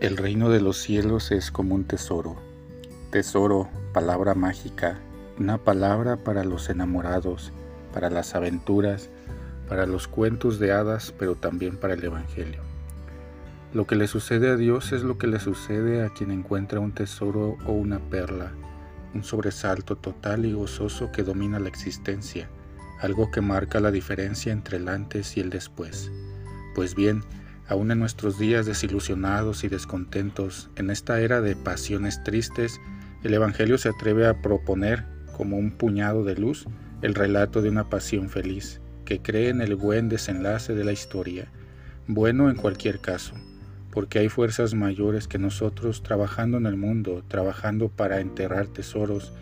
El reino de los cielos es como un tesoro. Tesoro, palabra mágica, una palabra para los enamorados, para las aventuras, para los cuentos de hadas, pero también para el Evangelio. Lo que le sucede a Dios es lo que le sucede a quien encuentra un tesoro o una perla, un sobresalto total y gozoso que domina la existencia, algo que marca la diferencia entre el antes y el después. Pues bien, Aún en nuestros días desilusionados y descontentos, en esta era de pasiones tristes, el Evangelio se atreve a proponer, como un puñado de luz, el relato de una pasión feliz, que cree en el buen desenlace de la historia, bueno en cualquier caso, porque hay fuerzas mayores que nosotros trabajando en el mundo, trabajando para enterrar tesoros,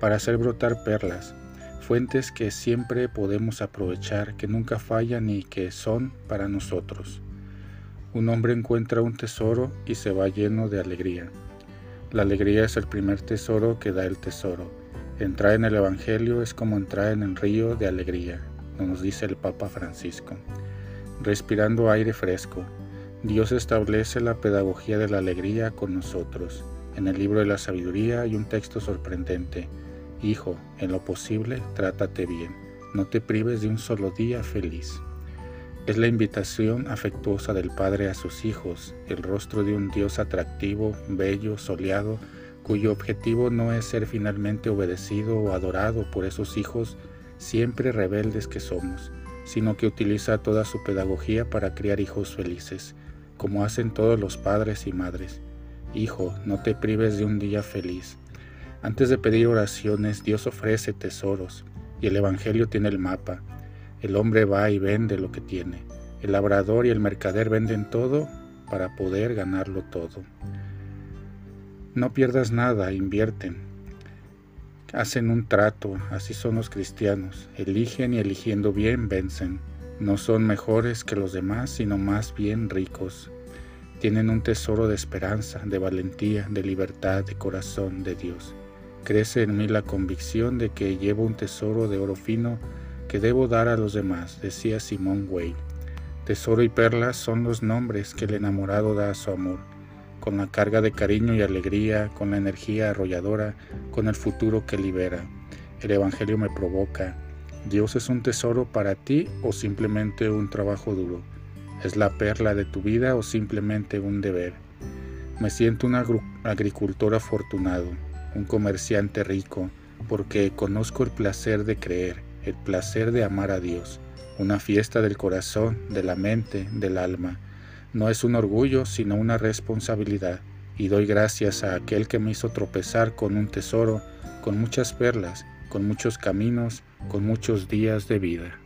para hacer brotar perlas, fuentes que siempre podemos aprovechar, que nunca fallan y que son para nosotros. Un hombre encuentra un tesoro y se va lleno de alegría. La alegría es el primer tesoro que da el tesoro. Entrar en el Evangelio es como entrar en el río de alegría, nos dice el Papa Francisco. Respirando aire fresco, Dios establece la pedagogía de la alegría con nosotros. En el libro de la sabiduría hay un texto sorprendente. Hijo, en lo posible, trátate bien. No te prives de un solo día feliz. Es la invitación afectuosa del Padre a sus hijos, el rostro de un Dios atractivo, bello, soleado, cuyo objetivo no es ser finalmente obedecido o adorado por esos hijos siempre rebeldes que somos, sino que utiliza toda su pedagogía para criar hijos felices, como hacen todos los padres y madres. Hijo, no te prives de un día feliz. Antes de pedir oraciones, Dios ofrece tesoros, y el Evangelio tiene el mapa, el hombre va y vende lo que tiene. El labrador y el mercader venden todo para poder ganarlo todo. No pierdas nada, invierten. Hacen un trato, así son los cristianos. Eligen y eligiendo bien vencen. No son mejores que los demás, sino más bien ricos. Tienen un tesoro de esperanza, de valentía, de libertad, de corazón de Dios. Crece en mí la convicción de que llevo un tesoro de oro fino que debo dar a los demás, decía Simón Weil. Tesoro y perlas son los nombres que el enamorado da a su amor, con la carga de cariño y alegría, con la energía arrolladora, con el futuro que libera. El Evangelio me provoca. ¿Dios es un tesoro para ti o simplemente un trabajo duro? ¿Es la perla de tu vida o simplemente un deber? Me siento un agricultor afortunado, un comerciante rico, porque conozco el placer de creer el placer de amar a Dios, una fiesta del corazón, de la mente, del alma. No es un orgullo, sino una responsabilidad, y doy gracias a aquel que me hizo tropezar con un tesoro, con muchas perlas, con muchos caminos, con muchos días de vida.